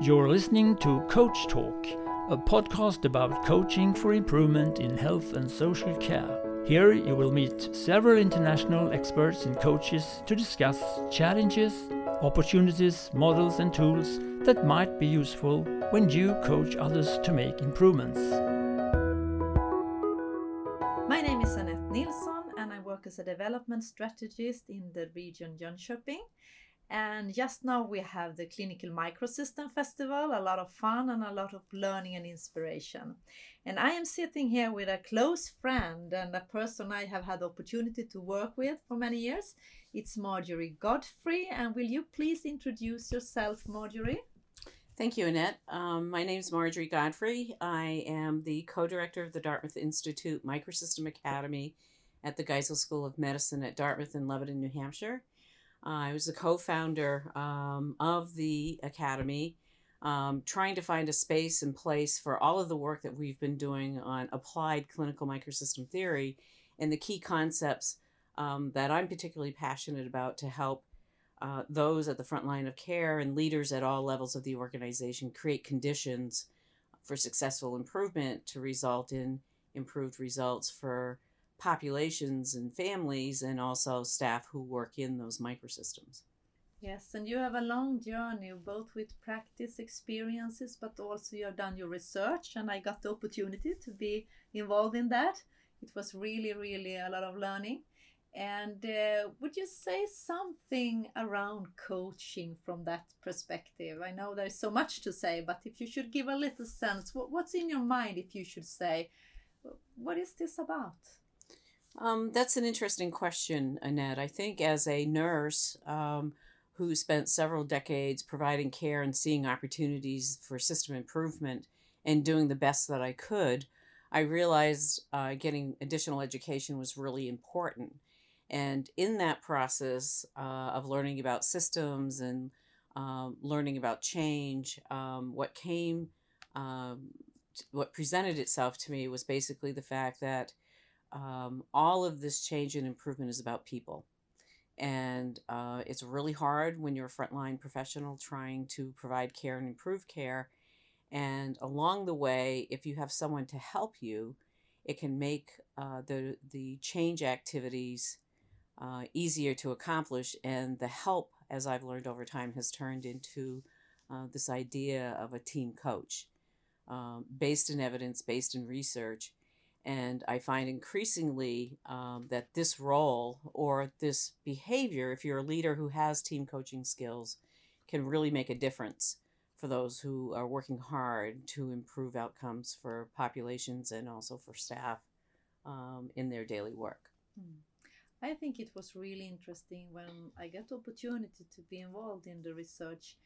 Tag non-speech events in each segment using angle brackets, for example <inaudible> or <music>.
You're listening to Coach Talk, a podcast about coaching for improvement in health and social care. Here you will meet several international experts and coaches to discuss challenges, opportunities, models, and tools that might be useful when you coach others to make improvements. My name is Anette Nilsson and I work as a development strategist in the region Jönköping. And just now we have the Clinical Microsystem Festival, a lot of fun and a lot of learning and inspiration. And I am sitting here with a close friend and a person I have had the opportunity to work with for many years. It's Marjorie Godfrey. And will you please introduce yourself, Marjorie? Thank you, Anette. Um, my name is Marjorie Godfrey. I am the co director of the Dartmouth Institute Microsystem Academy at the Geisel School of Medicine at Dartmouth in Lebanon, New Hampshire. Uh, I was the co founder um, of the Academy, um, trying to find a space and place for all of the work that we've been doing on applied clinical microsystem theory and the key concepts um, that I'm particularly passionate about to help uh, those at the front line of care and leaders at all levels of the organization create conditions for successful improvement to result in improved results for populations and families and also staff who work in those microsystems. Yes, and you have a long journey both with practice experiences, but also you have done your research, and I got the opportunity to be involved in that. It was really, really a lot of learning. And uh, would you say something around coaching from that perspective? I know there's so much to say, but if you should give a little sense, what, what's in your mind if you should say, what is this about? Um, that's an interesting question, Anette. I think as a nurse um, who spent several decades providing care and seeing opportunities for system improvement and doing the best that I could, I realized uh, getting additional education was really important. And in that process uh, of learning about systems and um, learning about change, um, what came, um, what presented itself to me was basically the fact that um, all of this change and improvement is about people. And uh, it's really hard when you're a frontline professional trying to provide care and improve care. And along the way, if you have someone to help you, it can make uh, the, the change activities uh, easier to accomplish. And the help, as I've learned over time, has turned into uh, this idea of a team coach um, based in evidence, based in research and I find increasingly um, that this role or this behavior, if you're a leader who has team coaching skills, can really make a difference for those who are working hard to improve outcomes for populations and also for staff um, in their daily work. Hmm. I think it was really interesting when I got the opportunity to be involved in the research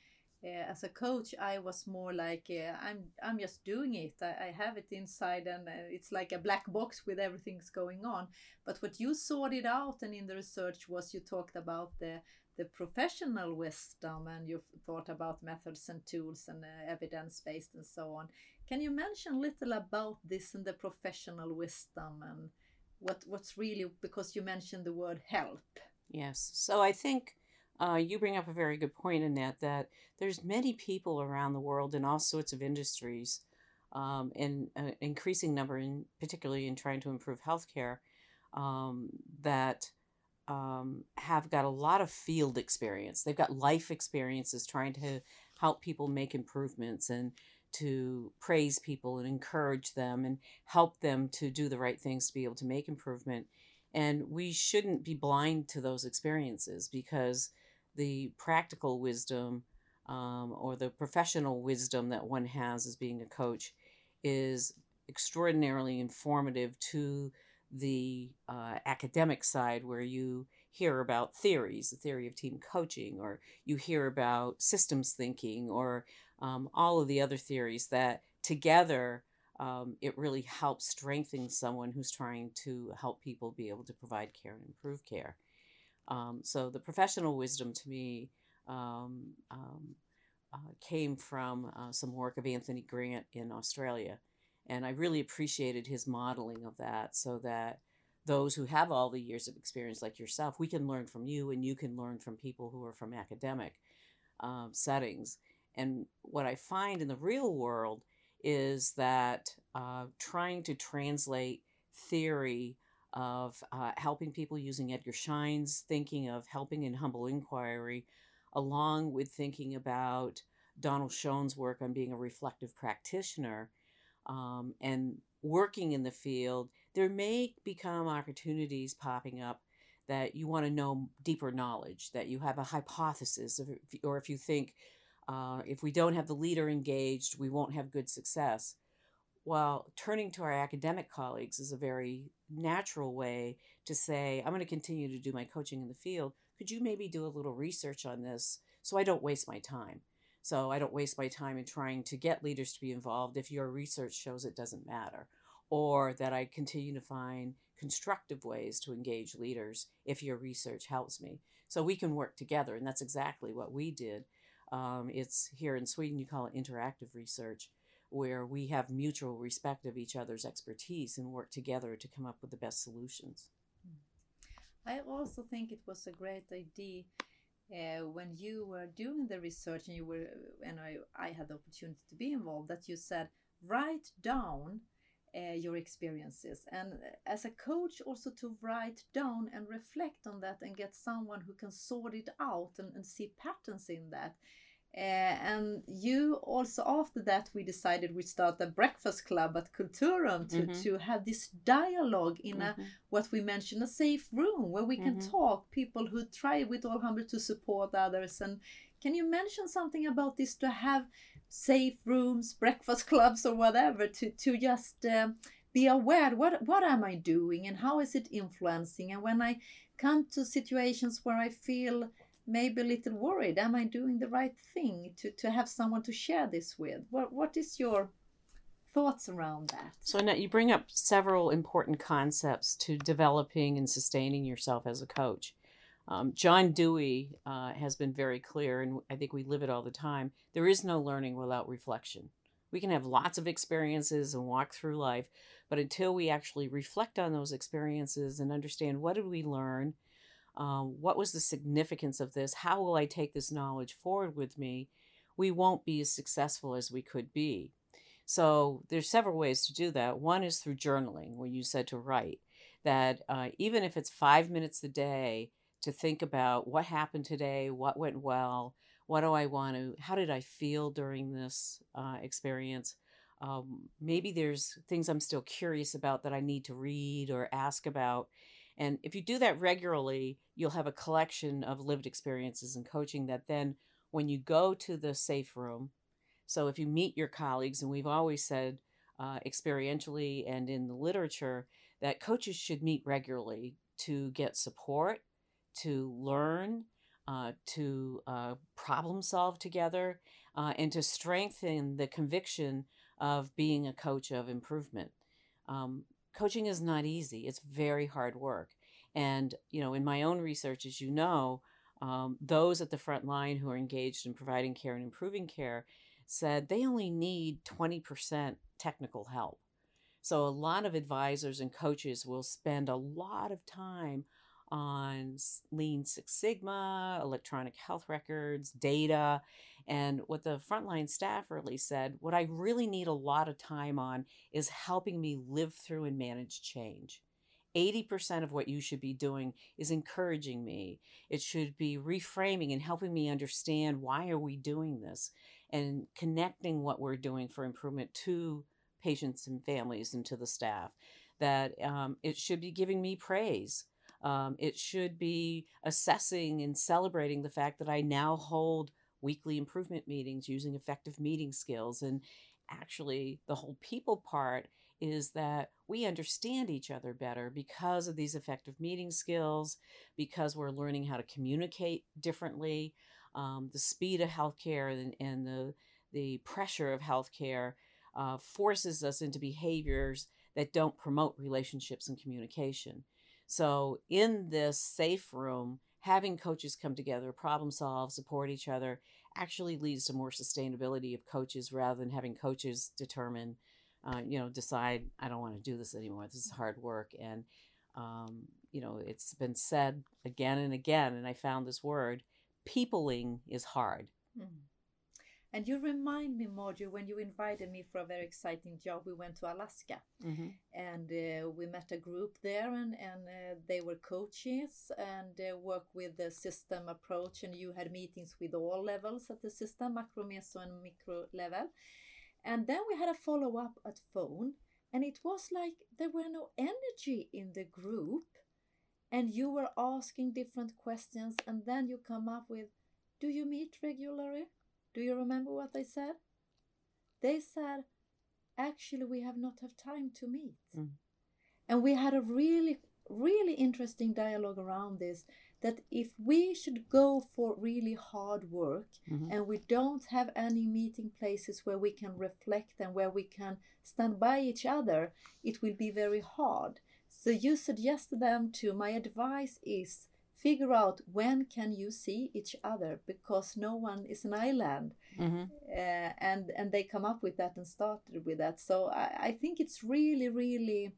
as a coach i was more like uh, i'm i'm just doing it. I, I, have it inside and uh, it's like a black box with everything's going on. But what you sorted out and in the research was you talked about the the professional wisdom and you thought about methods and tools and uh, evidence based and so on. Can you mention little about this and the professional wisdom and what what's really because you mentioned the word help. Yes. So i think uh, you bring up a very good point in that that there's many people around the world in all sorts of industries, um, and an increasing number, in particularly in trying to improve healthcare, um, that um, have got a lot of field experience. They've got life experiences trying to help people make improvements and to praise people and encourage them and help them to do the right things to be able to make improvement. And we shouldn't be blind to those experiences because the practical wisdom um, or the professional wisdom that one has as being a coach is extraordinarily informative to the uh, academic side where you hear about theories, the theory of team coaching, or you hear about systems thinking, or um, all of the other theories that together um, it really helps strengthen someone who's trying to help people be able to provide care and improve care. Um, so the professional wisdom to me um, um, uh, came from uh, some work of Anthony Grant in Australia. And I really appreciated his modeling of that so that those who have all the years of experience, like yourself, we can learn from you and you can learn from people who are from academic um, settings. And what I find in the real world is that uh, trying to translate theory of uh, helping people using Edgar Schein's thinking of helping in humble inquiry, along with thinking about Donald Schoen's work on being a reflective practitioner um, and working in the field, there may become opportunities popping up that you want to know deeper knowledge, that you have a hypothesis, or if you think uh, if we don't have the leader engaged, we won't have good success. While turning to our academic colleagues is a very natural way to say, I'm going to continue to do my coaching in the field. Could you maybe do a little research on this so I don't waste my time? So I don't waste my time in trying to get leaders to be involved if your research shows it doesn't matter, or that I continue to find constructive ways to engage leaders if your research helps me. So we can work together, and that's exactly what we did. Um, it's here in Sweden, you call it interactive research, where we have mutual respect of each other's expertise and work together to come up with the best solutions. I also think it was a great idea uh, when you were doing the research and you were and I, I had the opportunity to be involved that you said write down uh, your experiences and as a coach also to write down and reflect on that and get someone who can sort it out and, and see patterns in that uh, and you also after that we decided we start a breakfast club at Qulturum to, mm-hmm. to have this dialogue in mm-hmm. a what we mentioned a safe room where we can mm-hmm. talk people who try with all humble to support others and can you mention something about this to have safe rooms <laughs> breakfast clubs or whatever to to just uh, be aware what what am I doing and how is it influencing and when I come to situations where I feel maybe a little worried am i doing the right thing to to have someone to share this with? What what is your thoughts around that? So now you bring up several important concepts to developing and sustaining yourself as a coach. Um, john dewey uh, has been very clear and i think we live it all the time there is no learning without reflection. We can have lots of experiences and walk through life but until we actually reflect on those experiences and understand what did we learn um, what was the significance of this? How will I take this knowledge forward with me? We won't be as successful as we could be. So there's several ways to do that. One is through journaling, where you said to write. That uh, even if it's five minutes a day to think about what happened today, what went well, what do I want to, how did I feel during this uh, experience? Um, maybe there's things I'm still curious about that I need to read or ask about. And if you do that regularly, you'll have a collection of lived experiences and coaching that then, when you go to the safe room, so if you meet your colleagues, and we've always said uh, experientially and in the literature that coaches should meet regularly to get support, to learn, uh, to uh, problem solve together, uh, and to strengthen the conviction of being a coach of improvement. Um, coaching is not easy. It's very hard work. And, you know, in my own research, as you know, um, those at the front line who are engaged in providing care and improving care said they only need 20% technical help. So a lot of advisors and coaches will spend a lot of time on Lean Six Sigma, electronic health records, data. And what the frontline staff really said, what I really need a lot of time on is helping me live through and manage change. 80% of what you should be doing is encouraging me. It should be reframing and helping me understand why are we doing this and connecting what we're doing for improvement to patients and families and to the staff. That um, it should be giving me praise um, it should be assessing and celebrating the fact that I now hold weekly improvement meetings using effective meeting skills. And actually, the whole people part is that we understand each other better because of these effective meeting skills, because we're learning how to communicate differently. Um, the speed of healthcare and, and the, the pressure of healthcare uh, forces us into behaviors that don't promote relationships and communication. So, in this safe room, having coaches come together, problem solve, support each other, actually leads to more sustainability of coaches rather than having coaches determine, uh, you know, decide, I don't want to do this anymore. This is hard work. And, um, you know, it's been said again and again, and I found this word peopling is hard. Mm. And you remind me, Marjorie, when you invited me for a very exciting job, we went to Alaska. Hmm and uh, we met a group there and, and uh, they were coaches and uh, work with the system approach. And you had meetings with all levels at the system macro meso and micro level. And then we had a follow-up at phone. And it was like there were no energy in the group. And you were asking different questions. And then you come up with do you meet regularly do you remember what they said? They said actually we have not have time to meet. Mm. and we had a really really interesting dialogue around this that if we should go for really hard work hmm and we don't have any meeting places where we can reflect and where we can stand by each other it will be very hard. So you suggest them to my advice is figure out when can you see each other because no one is an island. Hmm uh, and and they come up with that and started with that. So I, I think it's really really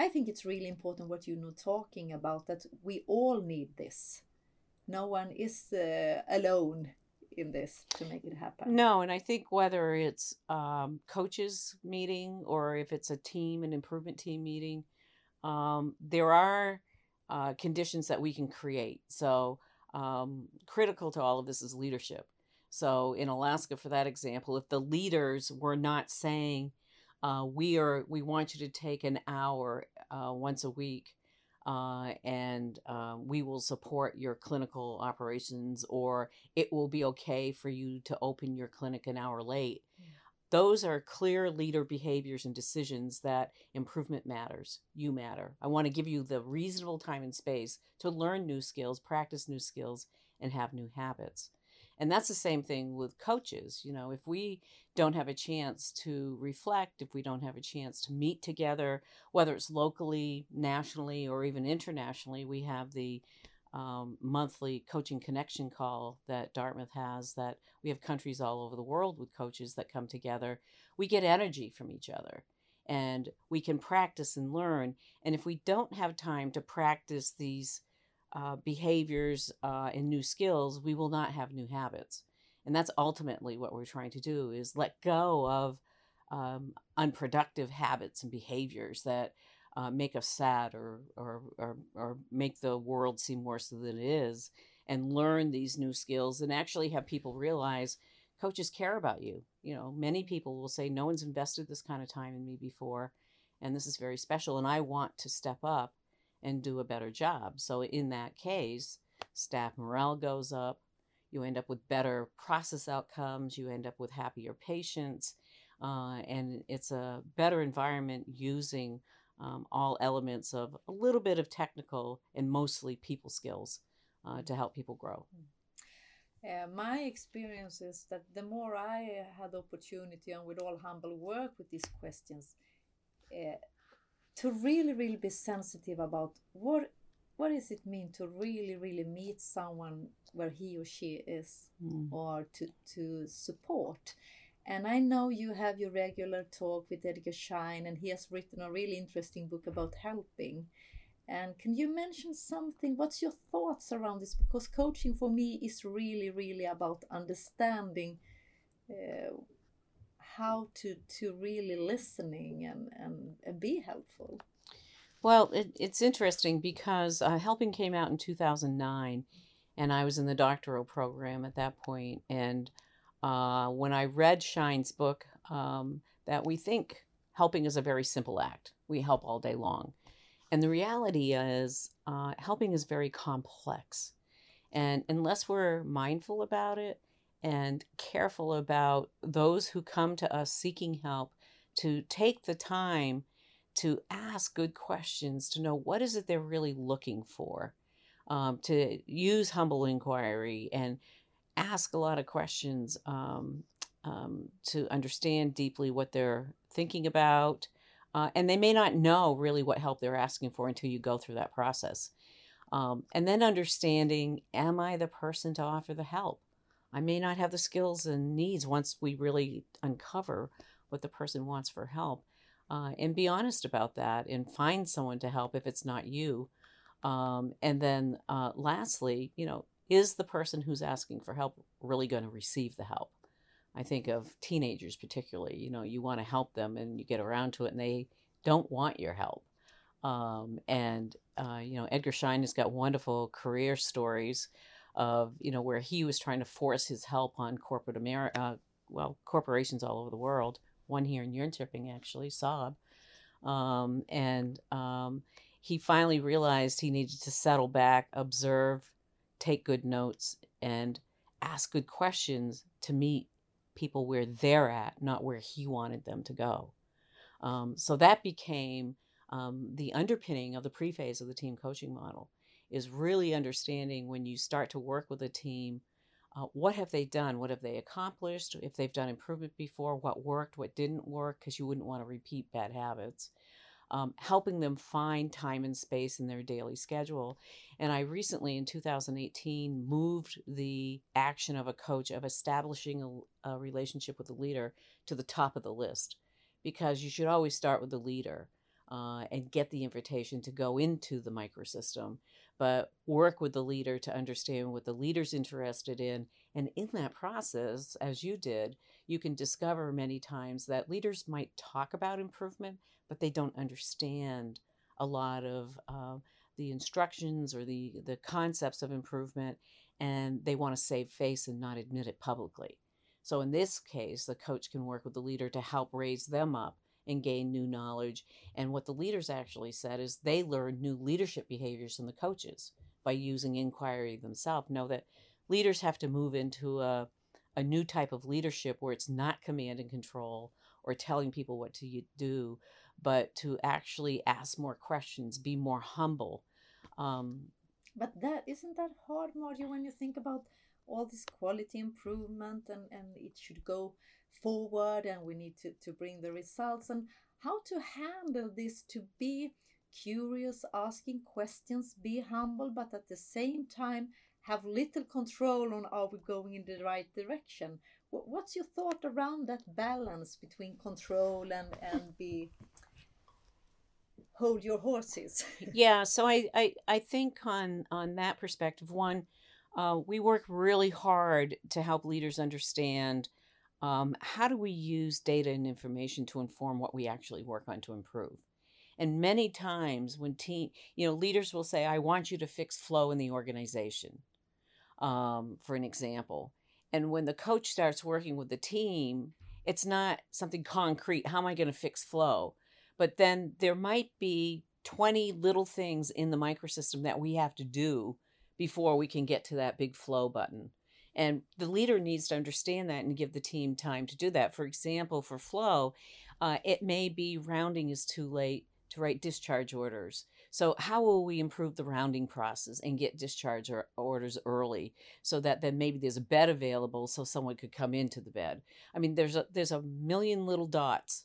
i think it's really important what you're talking about that we all need this. No one is uh, alone in this to make it happen. No, and I think whether it's um, coaches meeting or if it's a team, an improvement team meeting, um, there are uh, conditions that we can create. So um, critical to all of this is leadership. So in Alaska, for that example, if the leaders were not saying, uh, "We are, we want you to take an hour uh, once a week." Uh, and uh, we will support your clinical operations, or it will be okay for you to open your clinic an hour late. Those are clear leader behaviors and decisions that improvement matters. You matter. I want to give you the reasonable time and space to learn new skills, practice new skills, and have new habits. And that's the same thing with coaches. You know, if we don't have a chance to reflect, if we don't have a chance to meet together, whether it's locally, nationally, or even internationally, we have the um, monthly coaching connection call that Dartmouth has that we have countries all over the world with coaches that come together. We get energy from each other and we can practice and learn. And if we don't have time to practice these uh, behaviors uh, and new skills, we will not have new habits. And that's ultimately what we're trying to do is let go of um, unproductive habits and behaviors that uh, make us sad or, or, or, or make the world seem worse than it is and learn these new skills and actually have people realize coaches care about you. You know, many people will say, no one's invested this kind of time in me before, and this is very special, and I want to step up and do a better job. So, in that case, staff morale goes up. You end up with better process outcomes. You end up with happier patients. Uh, and it's a better environment using um, all elements of a little bit of technical and mostly people skills uh, to help people grow. Uh, my experience is that the more I had opportunity and with all humble work with these questions, uh, to really, really be sensitive about what what does it mean to really, really meet someone where he or she is, Mm. or to to support. And I know you have your regular talk with Edgar Schein, and he has written a really interesting book about helping. And can you mention something? What's your thoughts around this? Because coaching for me is really, really about understanding uh, how to to really listening and, and, and be helpful. Well, it, it's interesting because uh, Helping came out in 2009, and I was in the doctoral program at that. And uh, when I read Schein's book, um, that we think helping is a very simple act. We help all day long. And the reality is, uh, helping is very complex. And unless we're mindful about it and careful about those who come to us seeking help to take the time to ask good questions, to know what is it they're really looking for, um, to use humble inquiry and ask a lot of questions um, um, to understand deeply what they're thinking about. Uh, and they may not know really what help they're asking for until you go through that process. Um, and then understanding, am I the person to offer the help? I may not have the skills and needs once we really uncover what the person wants for help. Uh, and be honest about that and find someone to help if it's not you. Um, and then uh, lastly, you know, is the person who's asking for help really going to receive the help? I think of teenagers particularly. You know, you want to help them and you get around to it and they don't want your help. Um, and, uh, you know, Edgar Schein has got wonderful career stories of, you know, where he was trying to force his help on corporate America, uh, well, corporations all over the world, one here in Jönköping, actually, Saab. Um, and um, he finally realized he needed to settle back, observe, take good notes, and ask good questions to meet people where they're at, not where he wanted them to go. Um, so that became um, the underpinning of the pre-phase of the team coaching model is really understanding when you start to work with a team uh, what have they done? What have they accomplished? If they've done improvement before what worked what didn't work? Because you wouldn't want to repeat bad habits um, helping them find time and space in their daily schedule. And I recently, in 2018, moved the action of a coach of establishing a, a relationship with a leader to the top of the list because you should always start with the leader. Uh, and get the invitation to go into the microsystem, but work with the leader to understand what the leader's interested in. And in that process, as you did, you can discover many times that leaders might talk about improvement, but they don't understand a lot of uh, the instructions or the, the concepts of improvement, and they want to save face and not admit it publicly. So, in this case, the coach can work with the leader to help raise them up and gain new knowledge. And what the leaders actually said is they learn new leadership behaviors from the coaches by using inquiry themselves. Know that leaders have to move into a, a new type of leadership where it's not command and control or telling people what to do, but to actually ask more questions, be more humble. Um, but that isn't that hard, Margie, when you think about all this quality improvement and, and it should go forward and we need to, to bring the results and how to handle this to be curious, asking questions, be humble, but at the same time have little control on are we going in the right direction. What's your thought around that balance between control and, and be hold your horses. <laughs> yeah, so I, I I think on on that perspective, one, uh, we work really hard to help leaders understand um, how do we use data and information to inform what we actually work on to improve. And many times when team, you know, leaders will say, "I want you to fix flow in the organization," um, for an example. And when the coach starts working with the team, it's not something concrete. How am I going to fix flow? But then there might be 20 little things in the microsystem that we have to do before we can get to that big flow button. And the leader needs to understand that and give the team time to do that. For example, for flow, uh, it may be rounding is too late to write discharge orders. So, how will we improve the rounding process and get discharge or orders early so that then maybe there's a bed available so someone could come into the bed? I mean, there's a there's a million little dots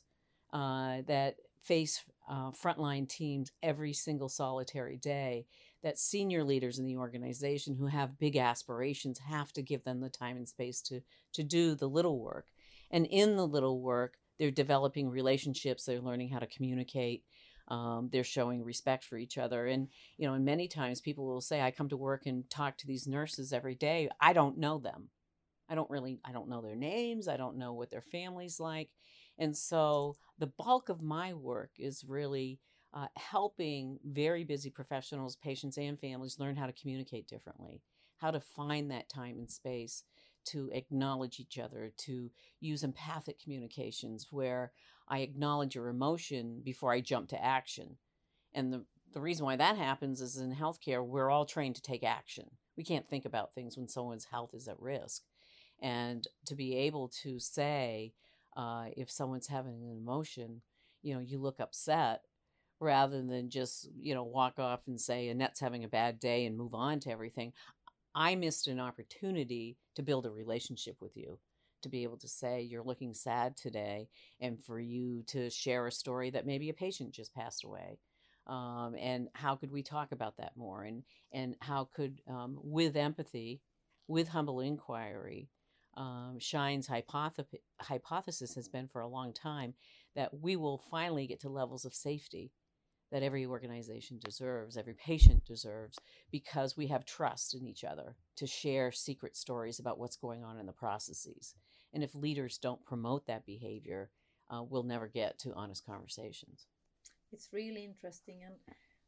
uh, that face uh, frontline teams every single solitary day that senior leaders in the organization who have big aspirations have to give them the time and space to to do the little work. And in the little work they're developing relationships they're learning how to communicate um, they're showing respect for each other. And you know and many times people will say i come to work and talk to these nurses every day. I don't know them. I don't really i don't know their names i don't know what their families like and so the bulk of my work is really uh, helping very busy professionals, patients, and families learn how to communicate differently, how to find that time and space to acknowledge each other, to use empathic communications where I acknowledge your emotion before I jump to action. And the, the reason why that happens is in healthcare, we're all trained to take action. We can't think about things when someone's health is at risk. And to be able to say, uh, if someone's having an emotion, you know, you look upset rather than just, you know, walk off and say, Anette's having a bad day and move on to everything. I missed an opportunity to build a relationship with you, to be able to say, you're looking sad today, and for you to share a story that maybe a patient just passed away. Um, and how could we talk about that more? And, and how could, um, with empathy, with humble inquiry, um, hypoth- hypothesis has been for a long time that we will finally get to levels of safety that every organization deserves, every patient deserves, because we have trust in each other to share secret stories about what's going on in the processes. And if leaders don't promote that behavior, uh, we'll never get to honest conversations. It's really interesting. And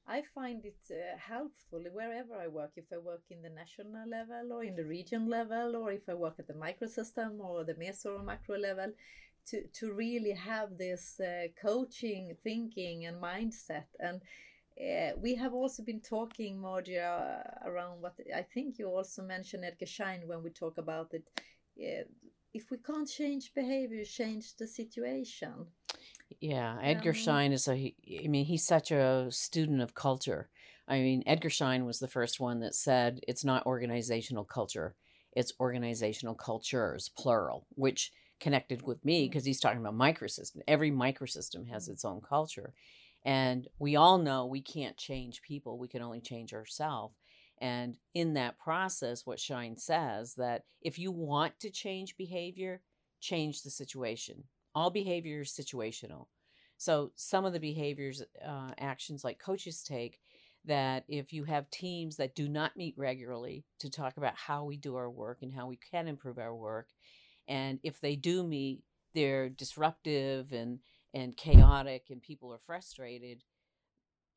I find it uh, helpful wherever I work, if I work in the national level or in the region level, or if I work at the microsystem or the meso or macro level, to, to really have this uh, coaching thinking and mindset. And uh, we have also been talking, uh, around what I think you also mentioned Edgar Schein when we talk about it. Uh, if we can't change behavior, change the situation. Yeah, Edgar um, Schein is a. I mean, he's such a student of culture. I mean, Edgar Schein was the first one that said it's not organizational culture, it's organizational cultures, plural, which connected with me because mm. he's talking about microsystem. Every microsystem has mm. its own culture. And we all know we can't change people, we can only change ourselves. And in that process, what Schein says that if you want to change behavior, change the situation. All behavior is situational. So some of the behaviors, uh, actions like coaches take, that if you have teams that do not meet regularly to talk about how we do our work and how we can improve our work, and if they do meet, they're disruptive and and chaotic, and people are frustrated.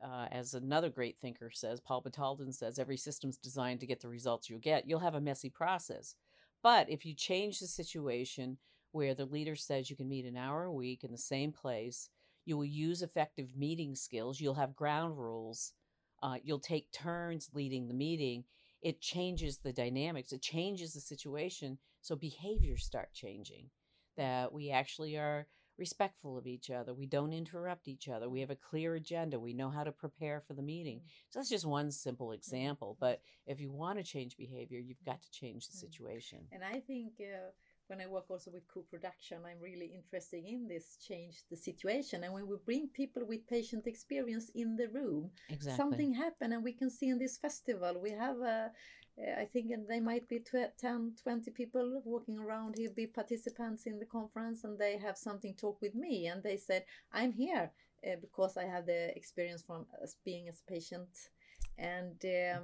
Uh, as another great thinker says, Paul Batalden says, every system's designed to get the results you get. You'll have a messy process. But if you change the situation where the leader says you can meet an hour a week in the same place, you will use effective meeting skills, you'll have ground rules, uh, you'll take turns leading the meeting, it changes the dynamics, it changes the situation. So behaviors start changing. That we actually are respectful of each other. We don't interrupt each other. We have a clear agenda. We know how to prepare for the meeting. Mm. So that's just one simple example. But if you want to change behavior, you've got to change the mm. situation. And I think. Uh when I work also with co-production, I'm really interested in this change the situation. And when we bring people with patient experience in the room, exactly. something happen, and we can see in this festival we have a. I think they might be 10, 20 people walking around here, be participants in the conference, and they have something talk with me. And they said, I'm here uh, because I have the experience from being as a patient. And um,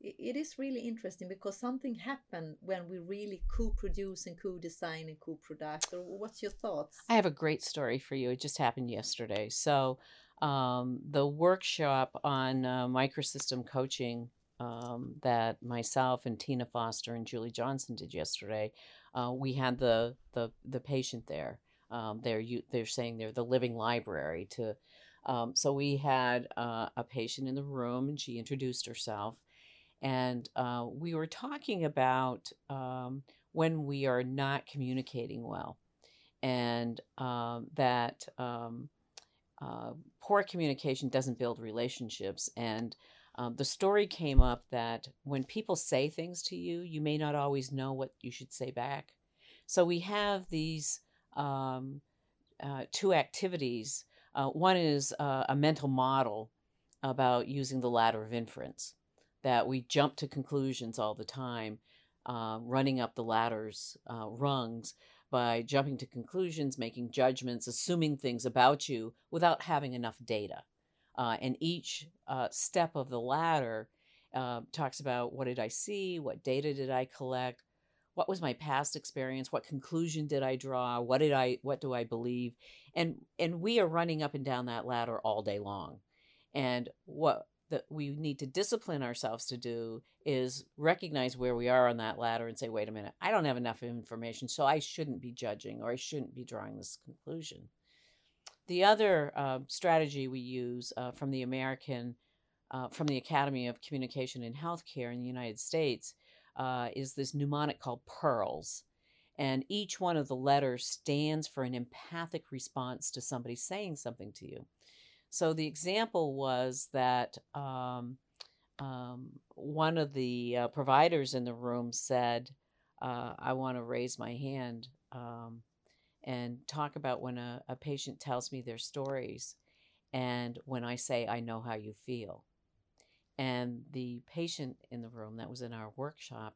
it is really interesting because something happened when we really co-produce and co-design and co-product. Or what's your thoughts? I have a great story for you. It just happened yesterday. So um, the workshop on uh, microsystem coaching um, that myself and tina foster and julie johnson did yesterday uh, we had the, the the patient there. Um, they're you, they're saying they're the living library to um, so we had uh, a patient in the room and she introduced herself and uh, we were talking about um, when we are not communicating well, and um, that um, uh, poor communication doesn't build relationships. And um, the story came up that when people say things to you, you may not always know what you should say back. So we have these um, uh, two activities. Uh, one is uh, a mental model about using the ladder of inference that we jump to conclusions all the time, uh, running up the ladders, uh, rungs, by jumping to conclusions, making judgments, assuming things about you without having enough data. Uh, and each uh, step of the ladder uh, talks about what did I see, what data did I collect, what was my past experience, what conclusion did I draw, what did I, what do I believe, and and we are running up and down that ladder all day long. And what that we need to discipline ourselves to do is recognize where we are on that ladder and say, wait a minute, I don't have enough information, so I shouldn't be judging or I shouldn't be drawing this conclusion. The other uh, strategy we use uh, from the American, uh, from the Academy of Communication in Healthcare in the United States uh, is this mnemonic called PEARLS. And each one of the letters stands for an empathic response to somebody saying something to you. So the example was that um, um, one of the uh, providers in the room said, uh, I want to raise my hand um, and talk about when a, a patient tells me their stories and when I say, I know how you feel. And the patient in the room that was in our workshop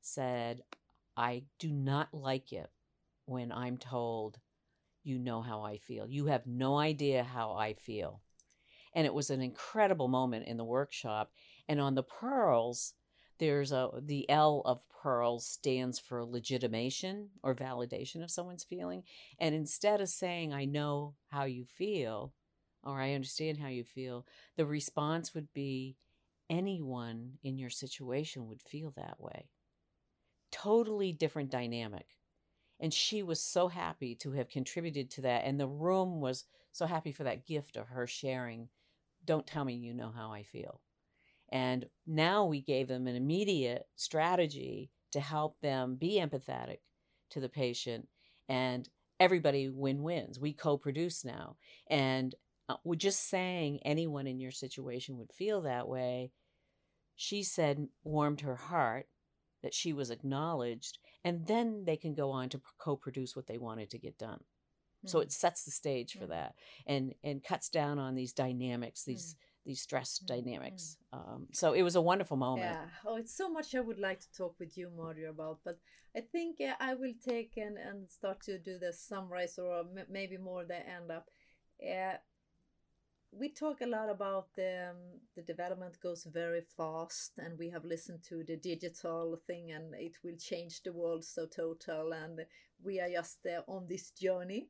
said, I do not like it when I'm told you know how I feel. You have no idea how I feel. And it was an incredible moment in the workshop. And on the pearls, there's a the L of pearls stands for legitimation or validation of someone's feeling. And instead of saying, I know how you feel, or I understand how you feel, the response would be, anyone in your situation would feel that way. Totally different dynamic. And she was so happy to have contributed to that. And the room was so happy for that gift of her sharing. Don't tell me you know how I feel. And now we gave them an immediate strategy to help them be empathetic to the patient and everybody win wins. We co produce now. And uh, we're just saying anyone in your situation would feel that way. She said, warmed her heart that she was acknowledged, and then they can go on to co produce what they wanted to get done. Mm-hmm. So it sets the stage for that and and cuts down on these dynamics, these mm-hmm these stress mm-hmm. dynamics. Um, so it was a wonderful moment. Yeah. Oh, it's so much I would like to talk with you, mario about, but I think uh, I will take and, and start to do the summarize or m- maybe more the end up. Uh, we talk a lot about the, um, the development goes very fast and we have listened to the digital thing and it will change the world so total and we are just uh, on this journey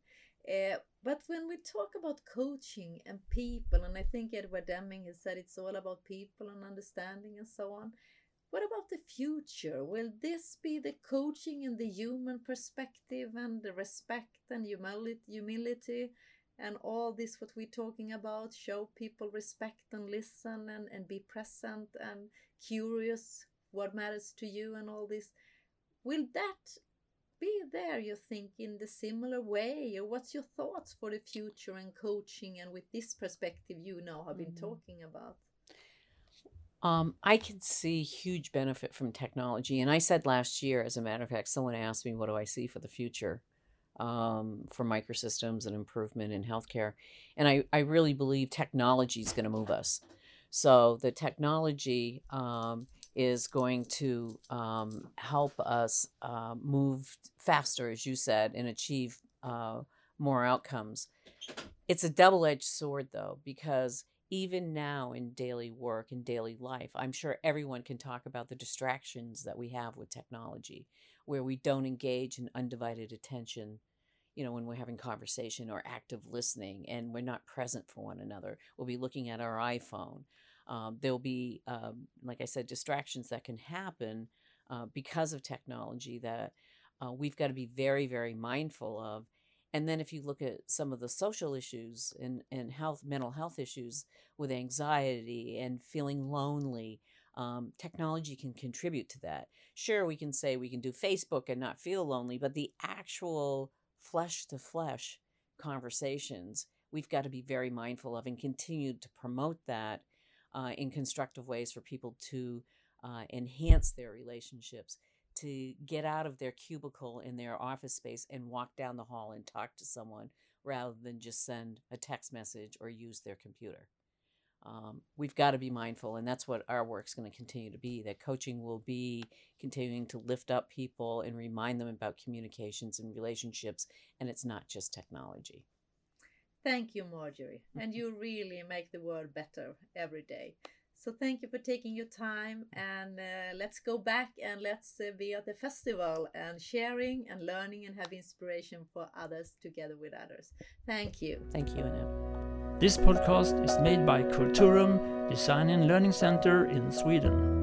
uh, but when we talk about coaching and people, and I think Edward Deming has said it's all about people and understanding and so on. What about the future? Will this be the coaching in the human perspective and the respect and humility, humility and all this what we're talking about? Show people respect and listen and, and be present and curious what matters to you and all this. Will that be there, you think, in the similar way? Or what's your thoughts for the future and coaching and with this perspective you now have been mm. talking about? Um, I can see huge benefit from technology. And I said last year, as a matter of fact, someone asked me, What do I see for the future um, for microsystems and improvement in healthcare? And I, I really believe technology is going to move us. So the technology um, is going to um, help us uh, move faster, as you said, and achieve uh, more outcomes. It's a double edged sword, though, because even now in daily work and daily life, I'm sure everyone can talk about the distractions that we have with technology, where we don't engage in undivided attention. You know, when we're having conversation or active listening and we're not present for one another, we'll be looking at our iPhone um, there'll be, um, like I said, distractions that can happen uh, because of technology that uh, we've got to be very, very mindful of. And then if you look at some of the social issues and, and health, mental health issues with anxiety and feeling lonely, um, technology can contribute to that. Sure, we can say we can do Facebook and not feel lonely, but the actual flesh to flesh conversations, we've got to be very mindful of and continue to promote that uh, in constructive ways for people to uh, enhance their relationships, to get out of their cubicle in their office space and walk down the hall and talk to someone rather than just send a text message or use their computer. Um, we've got to be mindful, and that's what our work's going to continue to be. That coaching will be continuing to lift up people and remind them about communications and relationships, and it's not just technology. Thank you, Marjorie. <laughs> And you really make the world better every day. So thank you for taking your time and uh, let's go back and let's uh, be at the festival and sharing and learning and have inspiration for others together with others. Thank you. Thank you, Anette. This podcast is made by Qulturum Design and Learning Center in Sweden.